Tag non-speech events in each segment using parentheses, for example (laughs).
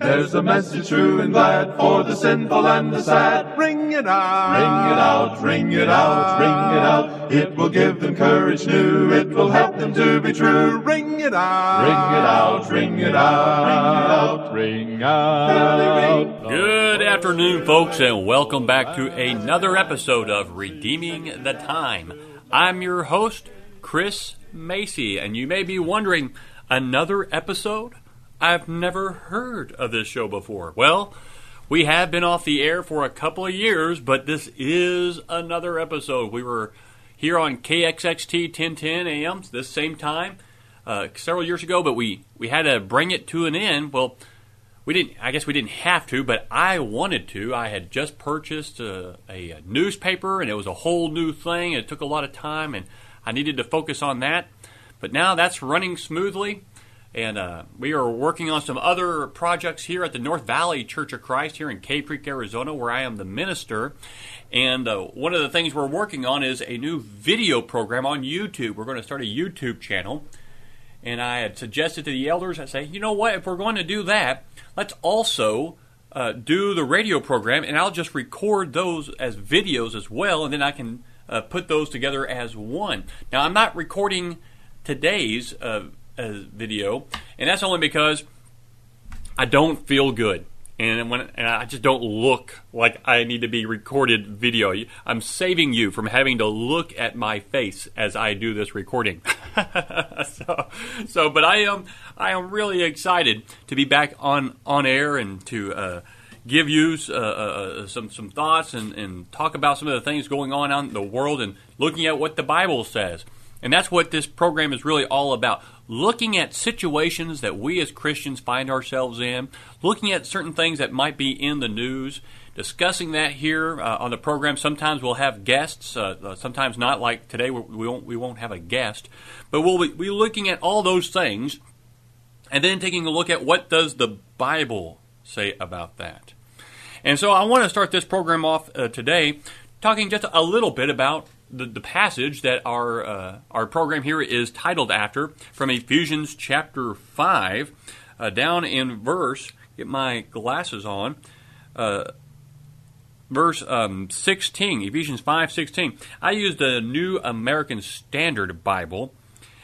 There's a message true and glad for the sinful and the sad. Ring it out, ring it out, ring it out, ring it out. It will give them courage new. It will help them to be true. Ring it out, ring it out, ring it out, ring it out, ring out. Good afternoon, folks, and welcome back to another episode of Redeeming the Time. I'm your host, Chris Macy, and you may be wondering, another episode? I've never heard of this show before. Well, we have been off the air for a couple of years, but this is another episode. We were here on KXXT 1010 AM this same time uh, several years ago, but we, we had to bring it to an end. Well, we didn't. I guess we didn't have to, but I wanted to. I had just purchased a, a, newspaper, and it was a whole new thing. It took a lot of time, and I needed to focus on that. But now that's running smoothly. And uh, we are working on some other projects here at the North Valley Church of Christ here in Cave Creek, Arizona, where I am the minister. And uh, one of the things we're working on is a new video program on YouTube. We're going to start a YouTube channel. And I had suggested to the elders, I say, you know what, if we're going to do that, let's also uh, do the radio program, and I'll just record those as videos as well, and then I can uh, put those together as one. Now, I'm not recording today's uh, video, and that's only because I don't feel good, and when and I just don't look like I need to be recorded video. I'm saving you from having to look at my face as I do this recording. (laughs) so, so, but I am I am really excited to be back on on air and to. Uh, give you uh, uh, some some thoughts and, and talk about some of the things going on out in the world and looking at what the Bible says. And that's what this program is really all about looking at situations that we as Christians find ourselves in, looking at certain things that might be in the news, discussing that here uh, on the program. Sometimes we'll have guests, uh, uh sometimes not. Like today, we won't we won't have a guest, but we'll be, looking at all those things, and then taking a look at what does the Bible say about that. And so, I want to start this program off uh, today talking just a little bit about the, the passage that our uh, our program here is titled after from Ephesians chapter five, uh, down in verse. Get my glasses on. Uh, verse um, 16 ephesians 5 16 i used the new american standard bible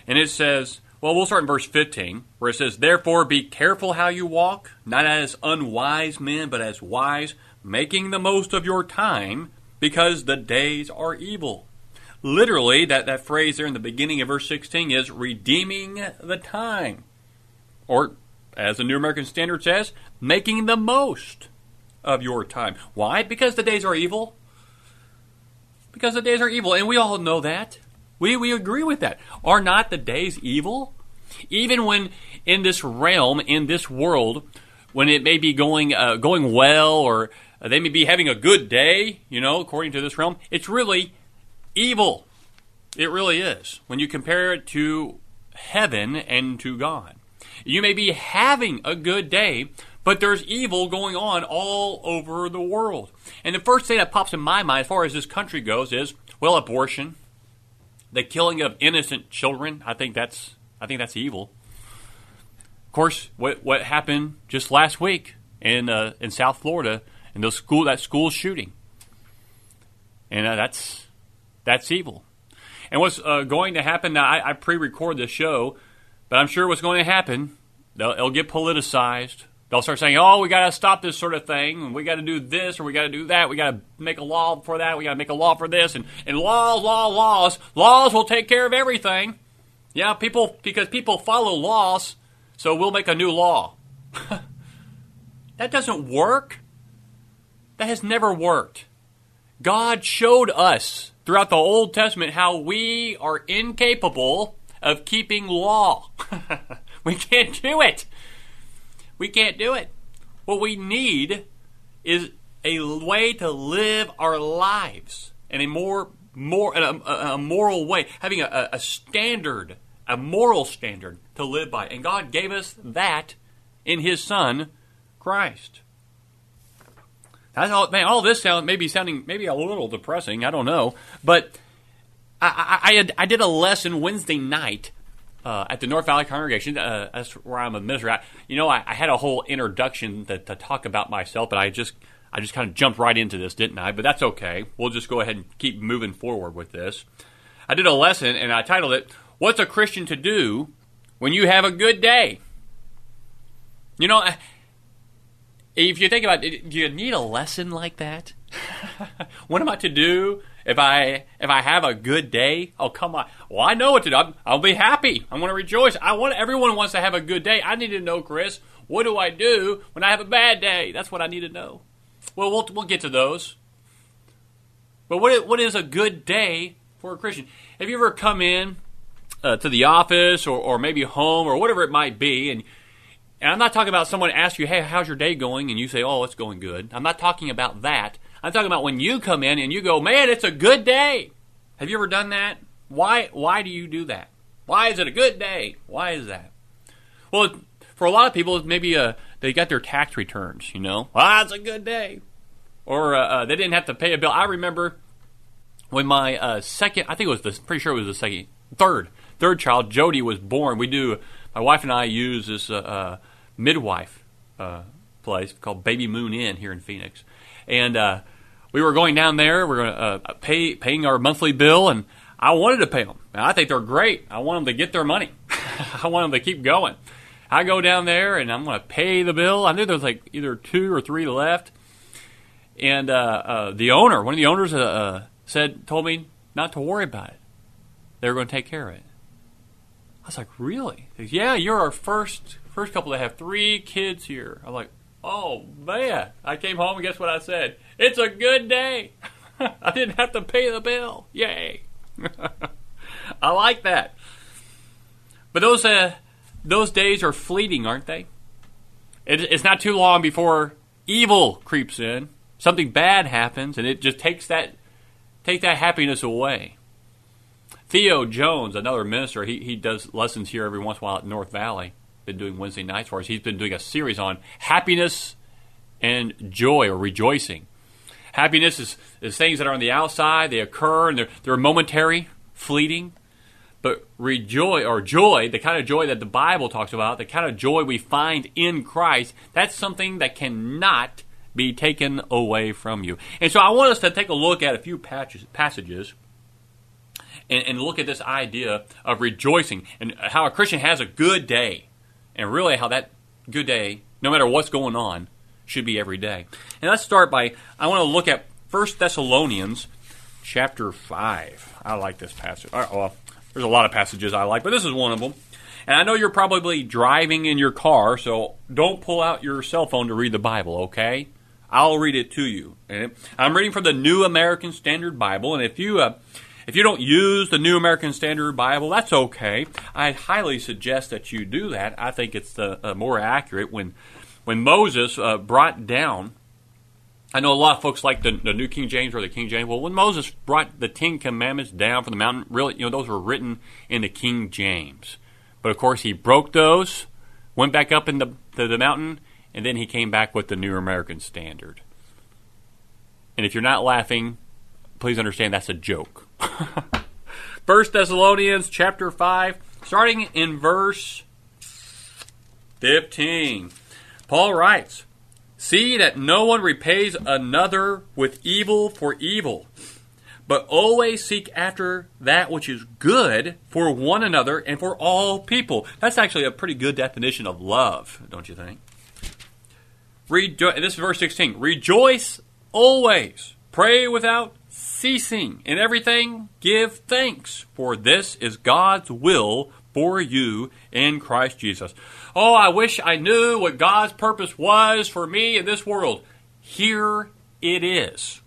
and it says well we'll start in verse 15 where it says therefore be careful how you walk not as unwise men but as wise making the most of your time because the days are evil literally, that, that phrase there in the beginning of verse 16 is redeeming the time. Or, as the New American Standard says, making the most of your time. Why? Because the days are evil. Because the days are evil, and we all know that. We, we agree with that. Are not the days evil? Even when in this realm, in this world, when it may be going uh, going well, or they may be having a good day, you know, according to this realm, it's really evil. It really is. When you compare it to heaven and to God. You may be having a good day, but there's evil going on all over the world. And the first thing that pops in my mind as far as this country goes is, well, abortion, the killing of innocent children. I think that's I think that's evil. Of course, what what happened just last week in uh, in South Florida in the school that school shooting, and uh, that's that's evil. And what's uh, going to happen now, I, I pre record the show, but I'm sure what's going to happen, they'll, it'll get politicized. They'll start saying, oh, we got to stop this sort of thing, we got to do this, or we got to do that, we got to make a law for that, we got to make a law for this, and, and laws, law, laws. Laws will take care of everything. Yeah, people, because people follow laws, so we'll make a new law. (laughs) that doesn't work. That has never worked. God showed us throughout the Old Testament how we are incapable of keeping law. (laughs) we can't do it. We can't do it. What we need is a way to live our lives in a more more a, a, moral way, having a, a standard, a moral standard to live by. And God gave us that in His Son, Christ. That's all, man, all this sound maybe sounding maybe a little depressing. I don't know, but I I, I, had, I did a lesson Wednesday night uh, at the North Valley congregation. Uh, that's where I'm a minister. I, you know, I, I, had a whole introduction to, to, talk about myself, but I just I just kind of jumped right into this, didn't I? But that's okay. We'll just go ahead and keep moving forward with this. I did a lesson and I titled it "What's a Christian to Do When You Have a Good Day." You know, if you think about it, do you need a lesson like that? (laughs) what am I to do if I if I have a good day? Oh come on! Well, I know what to do. i will be happy. I want to rejoice. I want everyone wants to have a good day. I need to know, Chris. What do I do when I have a bad day? That's what I need to know. Well, we'll we'll get to those. But what what is a good day for a Christian? Have you ever come in uh, to the office or, or maybe home or whatever it might be, and and I'm not talking about someone asks you, hey, how's your day going? And you say, oh, it's going good. I'm not talking about that. I'm talking about when you come in and you go, man, it's a good day. Have you ever done that? Why, why do you do that? Why is it a good day? Why is that? Well, for a lot of people, maybe uh, they got their tax returns, you know. Ah, it's a good day. Or uh, uh, they didn't have to pay a bill. I remember when my uh, second, I think it was the, pretty sure it was the second, third, third child, Jody, was born. We do my wife and I use this uh, uh, midwife uh, place called Baby Moon Inn here in Phoenix, and uh, we were going down there. We are going to uh, pay paying our monthly bill, and I wanted to pay them. I think they're great. I want them to get their money. (laughs) I want them to keep going. I go down there and I'm going to pay the bill. I knew there was like either two or three left, and uh, the owner, one of the owners, said, told me not to worry about it. They were going to take care of it. I was like, really? Goes, yeah, you're our first first couple to have three kids here. I'm like, oh man. I came home and guess what I said? It's a good day. (laughs) I didn't have to pay the bill. Yay. (laughs) I like that. But those uh, those days are fleeting, aren't they? It, it's not too long before evil creeps in. Something bad happens, and it just takes that take that happiness away. Theo Jones, another minister, he, he does lessons here every once in a while at North Valley. Been doing Wednesday nights for us. He's been doing a series on happiness and joy or rejoicing. Happiness is, is things that are on the outside, they occur and they're, they're momentary, fleeting. But rejoice or joy, the kind of joy that the Bible talks about, the kind of joy we find in Christ, that's something that cannot be taken away from you. And so I want us to take a look at a few patches, passages and, and look at this idea of rejoicing and how a Christian has a good day, and really how that good day, no matter what's going on, should be every day. And let's start by I want to look at 1 Thessalonians chapter 5. I like this passage. Well, there's a lot of passages I like, but this is one of them. And I know you're probably driving in your car, so don't pull out your cell phone to read the Bible, okay? I'll read it to you. I'm reading from the New American Standard Bible, and if you uh, if you don't use the New American Standard Bible, that's okay. I highly suggest that you do that. I think it's the uh, more accurate. When when Moses uh, brought down, I know a lot of folks like the, the, New King James or the King James. Well, when Moses brought the Ten Commandments down from the mountain, really, you know, those were written in the King James. But of course, he broke those, went back up in the, the, the mountain, and then he came back with the New American Standard. And if you're not laughing, please understand that's a joke. (laughs) First Thessalonians chapter 5, starting in verse 15. Paul writes, See that no one repays another with evil for evil, but always seek after that which is good for one another and for all people. That's actually a pretty good definition of love, don't you think? Rejo- this is verse 16. Rejoice always. Pray without ceasing. In everything, give thanks, for this is God's will for you in Christ Jesus. Oh, I wish I knew what God's purpose was for me in this world. Here it is.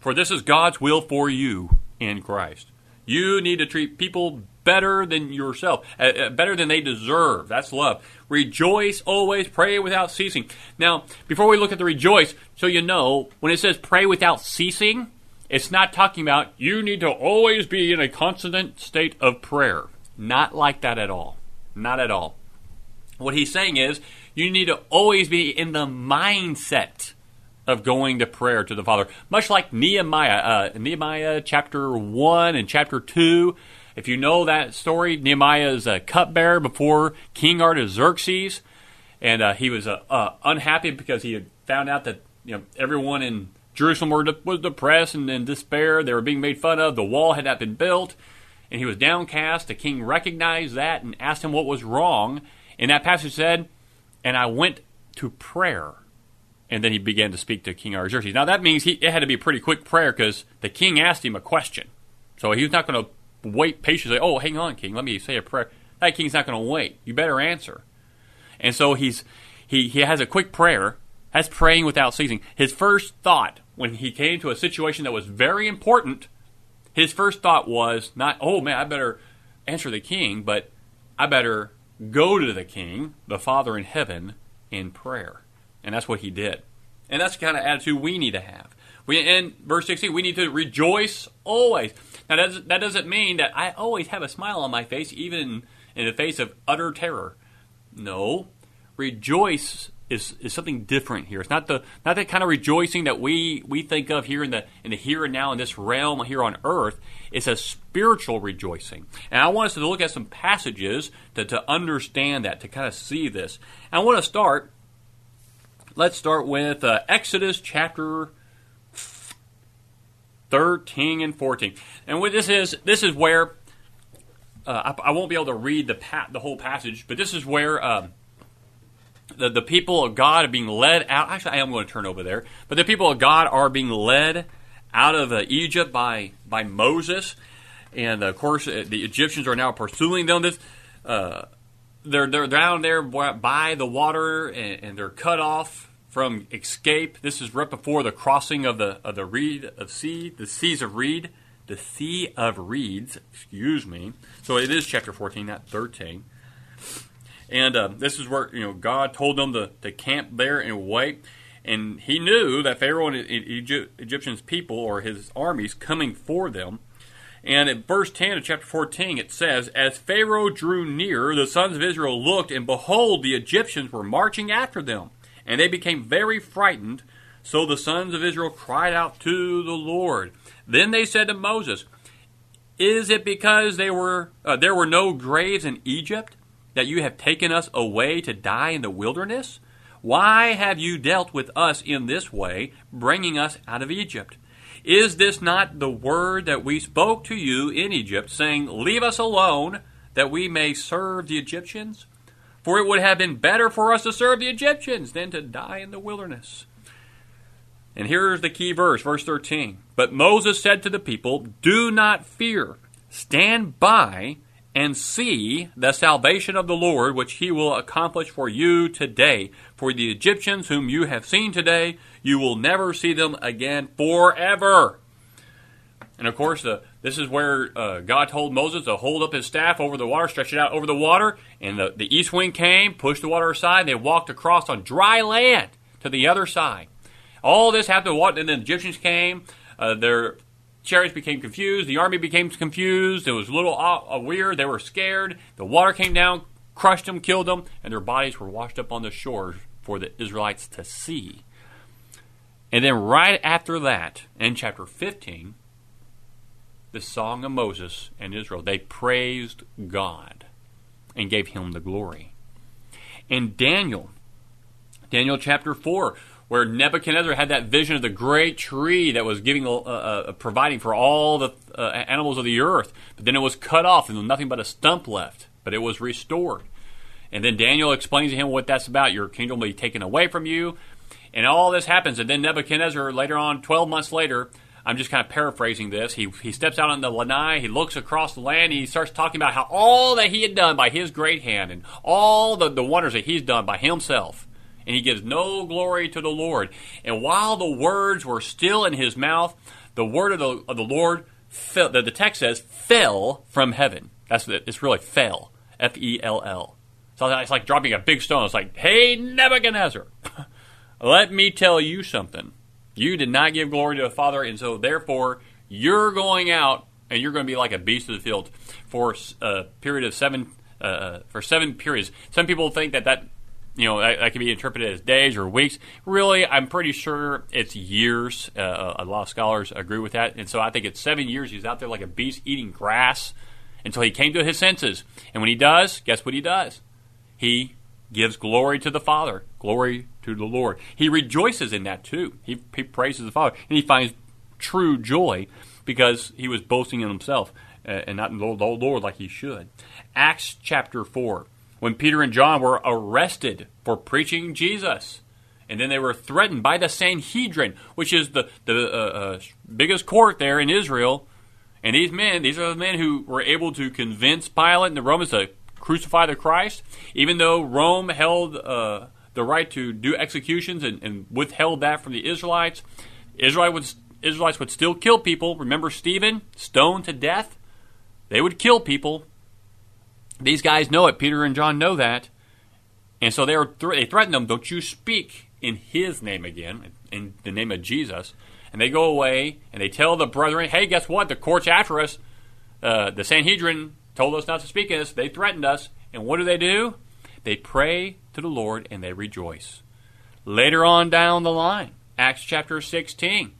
For this is God's will for you in Christ. You need to treat people better than yourself, uh, uh, better than they deserve. That's love. Rejoice always, pray without ceasing. Now, before we look at the rejoice, so you know, when it says pray without ceasing, it's not talking about you need to always be in a constant state of prayer. Not like that at all. Not at all. What he's saying is you need to always be in the mindset of going to prayer to the Father. Much like Nehemiah, uh, Nehemiah chapter 1 and chapter 2. If you know that story, Nehemiah is a cupbearer before King Artaxerxes. And uh, he was uh, uh, unhappy because he had found out that you know everyone in Jerusalem were de- was depressed and in despair. They were being made fun of. The wall had not been built. And he was downcast. The king recognized that and asked him what was wrong. And that passage said, And I went to prayer and then he began to speak to King Artaxerxes. Now that means he, it had to be a pretty quick prayer because the king asked him a question. So he was not going to wait patiently. Oh, hang on, king, let me say a prayer. That king's not going to wait. You better answer. And so he's he he has a quick prayer. That's praying without ceasing. His first thought when he came to a situation that was very important, his first thought was not, oh man, I better answer the king, but I better go to the king, the Father in heaven, in prayer. And that's what he did. And that's the kind of attitude we need to have. We, in verse 16, we need to rejoice always. Now, that doesn't, that doesn't mean that I always have a smile on my face, even in the face of utter terror. No. Rejoice is, is something different here. It's not the not that kind of rejoicing that we, we think of here in the in the here and now in this realm here on earth. It's a spiritual rejoicing. And I want us to look at some passages to, to understand that, to kind of see this. I want to start Let's start with uh, Exodus chapter 13 and 14. And what this is, this is where uh, I, I, won't be able to read the pa- the whole passage, but this is where um, the the people of God are being led out. Actually, I am going to turn over there, but the people of God are being led out of uh, Egypt by by Moses, and of course uh, the Egyptians are now pursuing them. This uh, they're they're down there by the water and, and, they're cut off from escape. This is right before the crossing of the of the reed of sea, the seas of reed, the sea of reeds. Excuse me. So it is chapter fourteen, not thirteen. And uh, this is where you know God told them to, to camp there and wait. And he knew that Pharaoh and Egypt, Egyptians people or his armies coming for them and in verse 10 of chapter 14, it says, As Pharaoh drew near, the sons of Israel looked, and behold, the Egyptians were marching after them. And they became very frightened. So the sons of Israel cried out to the Lord. Then they said to Moses, Is it because they were, uh, there were no graves in Egypt that you have taken us away to die in the wilderness? Why have you dealt with us in this way, bringing us out of Egypt? Is this not the word that we spoke to you in Egypt, saying, Leave us alone, that we may serve the Egyptians? For it would have been better for us to serve the Egyptians than to die in the wilderness. And here's the key verse, verse 13. But Moses said to the people, Do not fear. Stand by and see the salvation of the Lord, which he will accomplish for you today. For the Egyptians whom you have seen today, you will never see them again forever. And of course, uh, this is where uh, God told Moses to hold up his staff over the water, stretch it out over the water, and the, the east wind came, pushed the water aside, they walked across on dry land to the other side. All this happened, and then the Egyptians came. Uh, their chariots became confused. The army became confused. It was a little uh, weird. They were scared. The water came down, crushed them, killed them, and their bodies were washed up on the shore for the Israelites to see. And then right after that, in chapter 15, the song of Moses and Israel, they praised God and gave him the glory. In Daniel, Daniel chapter 4, where Nebuchadnezzar had that vision of the great tree that was giving, uh, uh, providing for all the uh, animals of the earth. But then it was cut off, and there was nothing but a stump left. But it was restored. And then Daniel explains to him what that's about. Your kingdom will be taken away from you. And all this happens. And then Nebuchadnezzar, later on, 12 months later, I'm just kind of paraphrasing this. He, he steps out on the lanai, he looks across the land, he starts talking about how all that he had done by his great hand and all the, the wonders that he's done by himself and he gives no glory to the Lord. And while the words were still in his mouth, the word of the, of the Lord, fell, the, the text says, fell from heaven. That's it's really fell. F E L L. So it's like dropping a big stone. It's like, hey Nebuchadnezzar, (laughs) let me tell you something. You did not give glory to the Father, and so therefore you're going out and you're going to be like a beast of the field for a period of seven uh, for seven periods. Some people think that that you know that, that, can be interpreted as days or weeks. Really, I'm pretty sure it's years. Uh, a lot of scholars agree with that, and so I think it's seven years. He's out there like a beast eating grass until he came to his senses. And when he does, guess what he does? He gives glory to the Father, glory to the Lord. He rejoices in that too. He, he praises the Father, and he finds true joy because he was boasting in himself uh, and not in the Lord like he should. Acts chapter 4, when Peter and John were arrested for preaching Jesus. And then they were threatened by the Sanhedrin, which is the, the uh, uh, biggest court there in Israel. And these men, these are the men who were able to convince Pilate and the Romans to crucify the Christ, even though Rome held uh, the right to do executions and, and, withheld that from the Israelites. Israel would, Israelites would still kill people. Remember Stephen, stoned to death? They would kill people. These guys know it. Peter and John know that. And so they, were th- they threatened them, don't you speak in his name again, in the name of Jesus. And they go away and they tell the brethren, hey, guess what? The court's after us. Uh, the Sanhedrin told us not to speak in this. They threatened us. And what do they do? They pray to the Lord and they rejoice. Later on down the line, Acts chapter 16,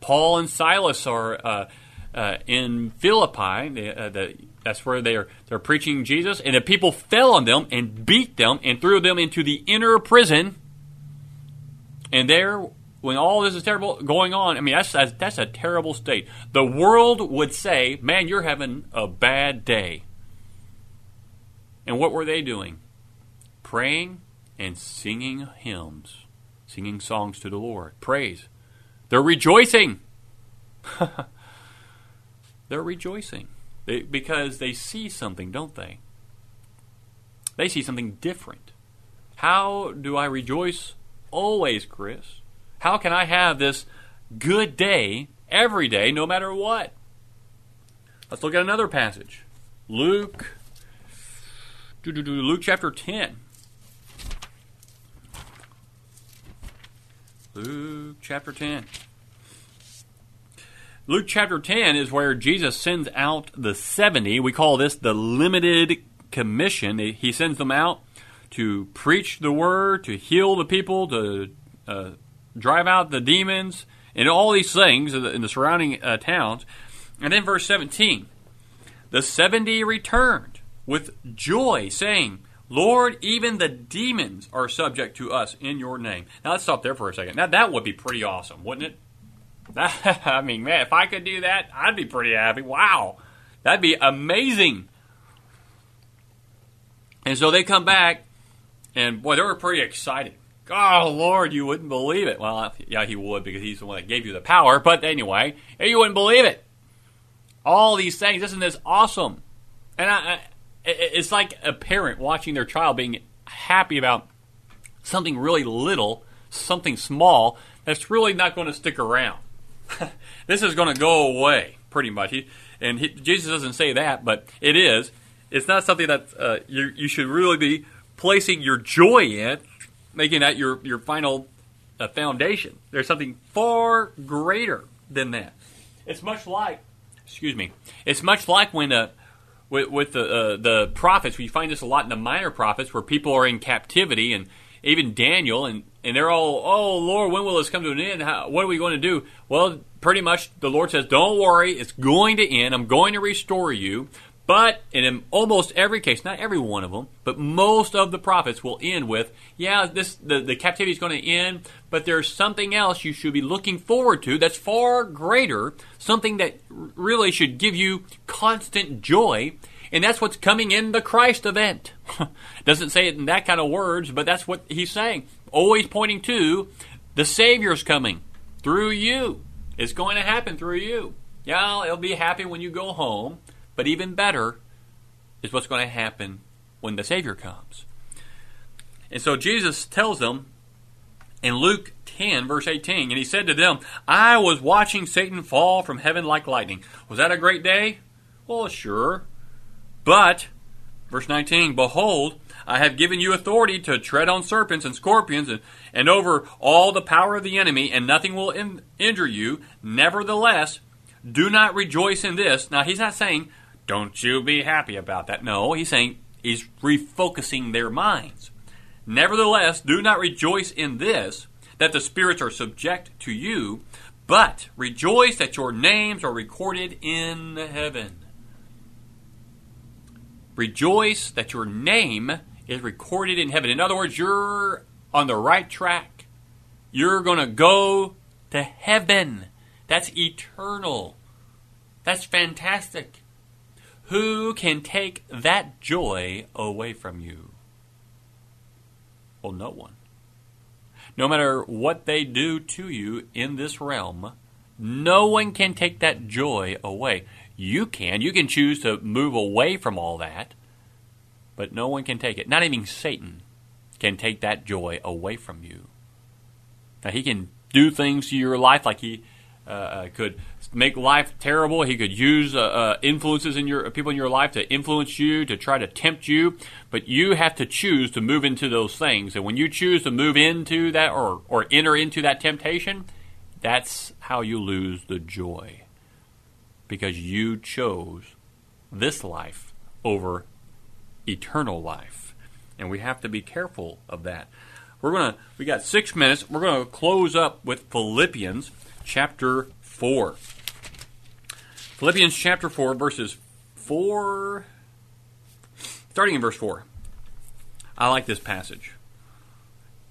Paul and Silas are uh, uh, in Philippi. Uh, the, that's where they're they're preaching Jesus, and the people fell on them and beat them and threw them into the inner prison. And there, when all this is terrible going on, I mean that's that's, a terrible state. The world would say, "Man, you're having a bad day." And what were they doing? Praying and singing hymns, singing songs to the Lord, praise. They're rejoicing. (laughs) They're rejoicing they, because they see something, don't they? They see something different. How do I rejoice always, Chris? How can I have this good day every day, no matter what? Let's look at another passage. Luke, Luke chapter 10. Luke chapter 10. Luke chapter 10 is where Jesus sends out the 70. We call this the limited commission. He sends them out to preach the word, to heal the people, to uh, drive out the demons, and all these things in the surrounding uh, towns. And then verse 17 the 70 returned with joy, saying, Lord, even the demons are subject to us in your name. Now let's stop there for a second. Now that would be pretty awesome, wouldn't it? (laughs) I mean, man, if I could do that, I'd be pretty happy. Wow. That'd be amazing. And so they come back, and boy, they were pretty excited. Oh, Lord, you wouldn't believe it. Well, yeah, he would because he's the one that gave you the power. But anyway, you wouldn't believe it. All these things, isn't this awesome? And I, I, it's like a parent watching their child being happy about something really little, something small, that's really not going to stick around. (laughs) this is going to go away pretty much. He, and he, Jesus doesn't say that, but it is. It's not something that uh, you, you should really be placing your joy in, making that your your final uh, foundation. There's something far greater than that. It's much like, excuse me, it's much like when uh, with, with the uh, the prophets. We find this a lot in the minor prophets, where people are in captivity and even Daniel, and, and they're all, oh, Lord, when will this come to an end? How, what are we going to do? Well, pretty much the Lord says, don't worry, it's going to end. I'm going to restore you. But in almost every case, not every one of them, but most of the prophets will end with, yeah, this the, the captivity is going to end, but there's something else you should be looking forward to that's far greater, something that really should give you constant joy, and that's what's coming in the Christ event. (laughs) Doesn't say it in that kind of words, but that's what he's saying. Always pointing to the Savior's coming through you. It's going to happen through you. Yeah, it'll be happy when you go home, but even better is what's going to happen when the Savior comes. And so Jesus tells them in Luke 10, verse 18, and he said to them, I was watching Satan fall from heaven like lightning. Was that a great day? Well, sure. But, verse 19, behold, I have given you authority to tread on serpents and scorpions and, and over all the power of the enemy, and nothing will in, injure you. Nevertheless, do not rejoice in this. Now, he's not saying, don't you be happy about that. No, he's saying, he's refocusing their minds. Nevertheless, do not rejoice in this, that the spirits are subject to you, but rejoice that your names are recorded in heaven. Rejoice that your name is recorded in heaven. In other words, you're on the right track. You're going to go to heaven. That's eternal. That's fantastic. Who can take that joy away from you? Well, no one. No matter what they do to you in this realm, no one can take that joy away. You can. You can choose to move away from all that, but no one can take it. Not even Satan can take that joy away from you. Now, he can do things to your life like he uh, uh could make life terrible. He could use uh, uh, influences in your people in your life to influence you, to try to tempt you. But you have to choose to move into those things. And when you choose to move into that or or enter into that temptation, that's how you lose the joy, because you chose this life over eternal life, and we have to be careful of that. We're gonna we got six minutes. We're gonna close up with Philippians chapter four. Philippians chapter 4, verses 4, starting in verse 4. I like this passage.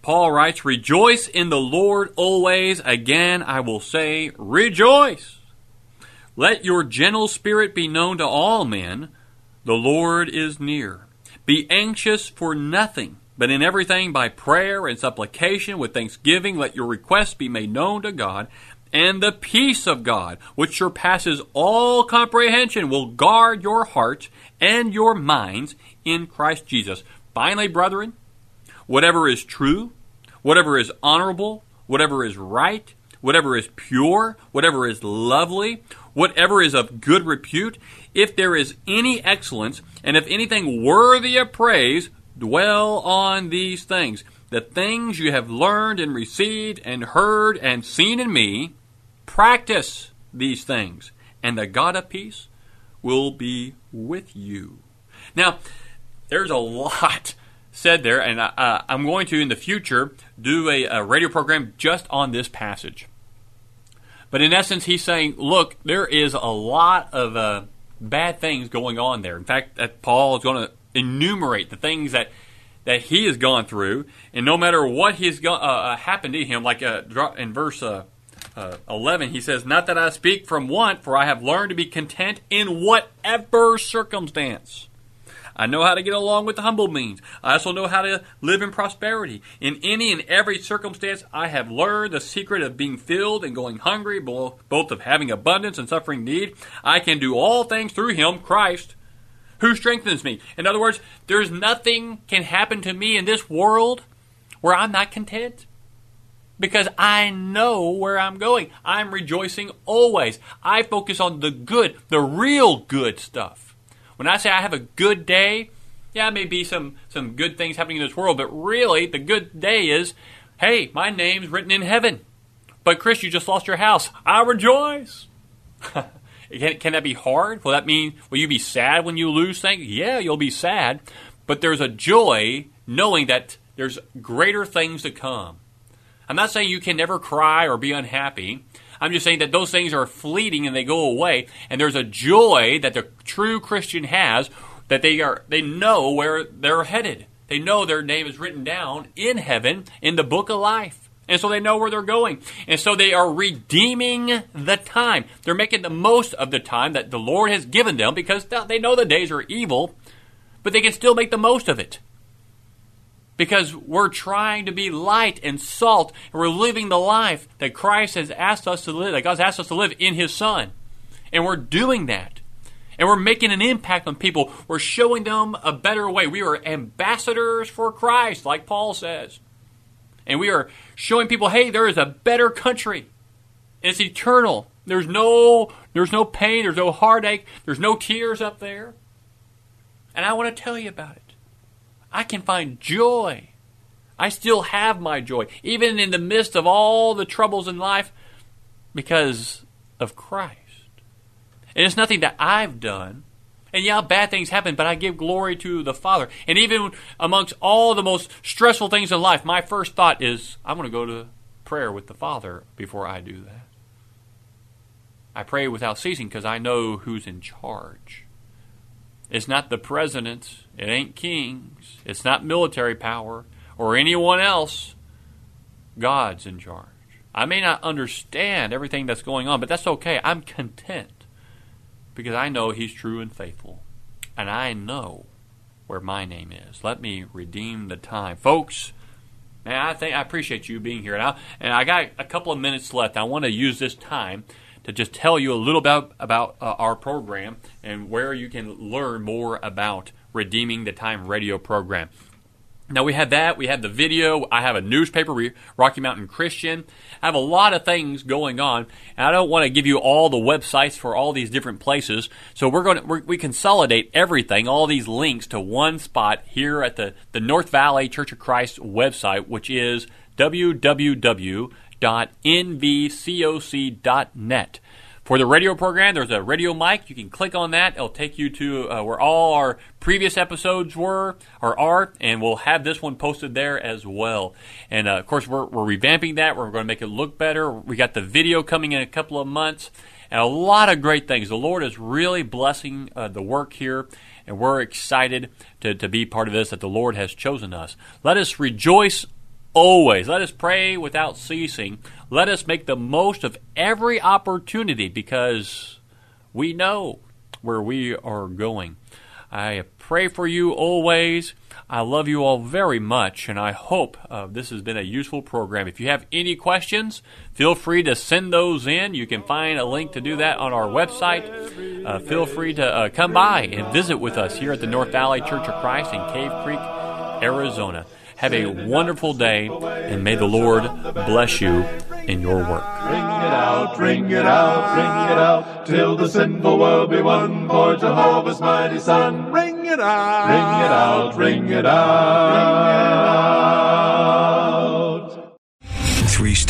Paul writes, Rejoice in the Lord always. Again, I will say, Rejoice. Let your gentle spirit be known to all men. The Lord is near. Be anxious for nothing, but in everything by prayer and supplication with thanksgiving, let your requests be made known to God and the peace of God, which surpasses all comprehension, will guard your hearts and your minds in Christ Jesus. Finally, brethren, whatever is true, whatever is honorable, whatever is right, whatever is pure, whatever is lovely, whatever is of good repute, if there is any excellence, and if anything worthy of praise, dwell on these things. The things you have learned and received and heard and seen in me, Practice these things, and the God of peace will be with you. Now, there's a lot said there, and I, am going to, in the future, do a, a radio program just on this passage. But in essence, he's saying, look, there is a lot of uh, bad things going on there. In fact, that Paul is going to enumerate the things that that he has gone through, and no matter what has go- uh, uh happened to him, like uh, in verse uh, uh, 11, he says, Not that I speak from want, for I have learned to be content in whatever circumstance. I know how to get along with the humble means. I also know how to live in prosperity. In any and every circumstance, I have learned the secret of being filled and going hungry, both of having abundance and suffering need. I can do all things through Him, Christ, who strengthens me. In other words, there's nothing can happen to me in this world where I'm not content because I know where I'm going. I'm rejoicing always. I focus on the good, the real good stuff. When I say I have a good day, yeah, may be some, some good things happening in this world, but really the good day is, hey, my name's written in heaven. But Chris, you just lost your house. I rejoice. (laughs) can, can that be hard? Will that mean, will you be sad when you lose things? Yeah, you'll be sad. But there's a joy knowing that there's greater things to come. I'm not saying you can never cry or be unhappy. I'm just saying that those things are fleeting and they go away, and there's a joy that the true Christian has that they are they know where they're headed. They know their name is written down in heaven in the book of life. And so they know where they're going. And so they are redeeming the time. They're making the most of the time that the Lord has given them because they know the days are evil, but they can still make the most of it because we're trying to be light and salt, and we're living the life that Christ has asked us to live, that God's asked us to live in His Son. And we're doing that. And we're making an impact on people. We're showing them a better way. We are ambassadors for Christ, like Paul says. And we are showing people, hey, there is a better country. It's eternal. There's no there's no pain, there's no heartache, there's no tears up there. And I want to tell you about it. I can find joy. I still have my joy, even in the midst of all the troubles in life, because of Christ. And it's nothing that I've done. And yeah, bad things happen, but I give glory to the Father. And even amongst all the most stressful things in life, my first thought is, I'm going to go to prayer with the Father before I do that. I pray without ceasing because I know who's in charge. It's not the presidents, it ain't kings, it's not military power or anyone else. God's in charge. I may not understand everything that's going on, but that's okay. I'm content because I know He's true and faithful. And I know where my name is. Let me redeem the time. Folks, man, I think I appreciate you being here. And I, and I got a couple of minutes left. I want to use this time to just tell you a little bit about, uh, our program and where you can learn more about Redeeming the Time radio program. Now we have that. We have the video. I have a newspaper, Rocky Mountain Christian. I have a lot of things going on, and I don't want to give you all the websites for all these different places. So we're going to we're, we consolidate everything, all these links to one spot here at the the North Valley Church of Christ website, which is www www.nvcoc.net. For the radio program, there's a radio mic. You can click on that. It'll take you to uh, where all our previous episodes were or are, and we'll have this one posted there as well. And uh, of course, we're, we're revamping that. We're going to make it look better. We got the video coming in a couple of months, and a lot of great things. The Lord is really blessing uh, the work here, and we're excited to, to be part of this that the Lord has chosen us. Let us rejoice always. Let us pray without ceasing. Let us make the most of every opportunity because we know where we are going. I pray for you always. I love you all very much, and I hope uh, this has been a useful program. If you have any questions, feel free to send those in. You can find a link to do that on our website. Uh, feel free to uh, come by and visit with us here at the North Valley Church of Christ in Cave Creek, Arizona. Have a wonderful day, and may the Lord bless you in your work. Ring it out, ring it out, ring it out, till the sinful world be won for Jehovah's mighty Son. Ring it out, ring it out, ring it out.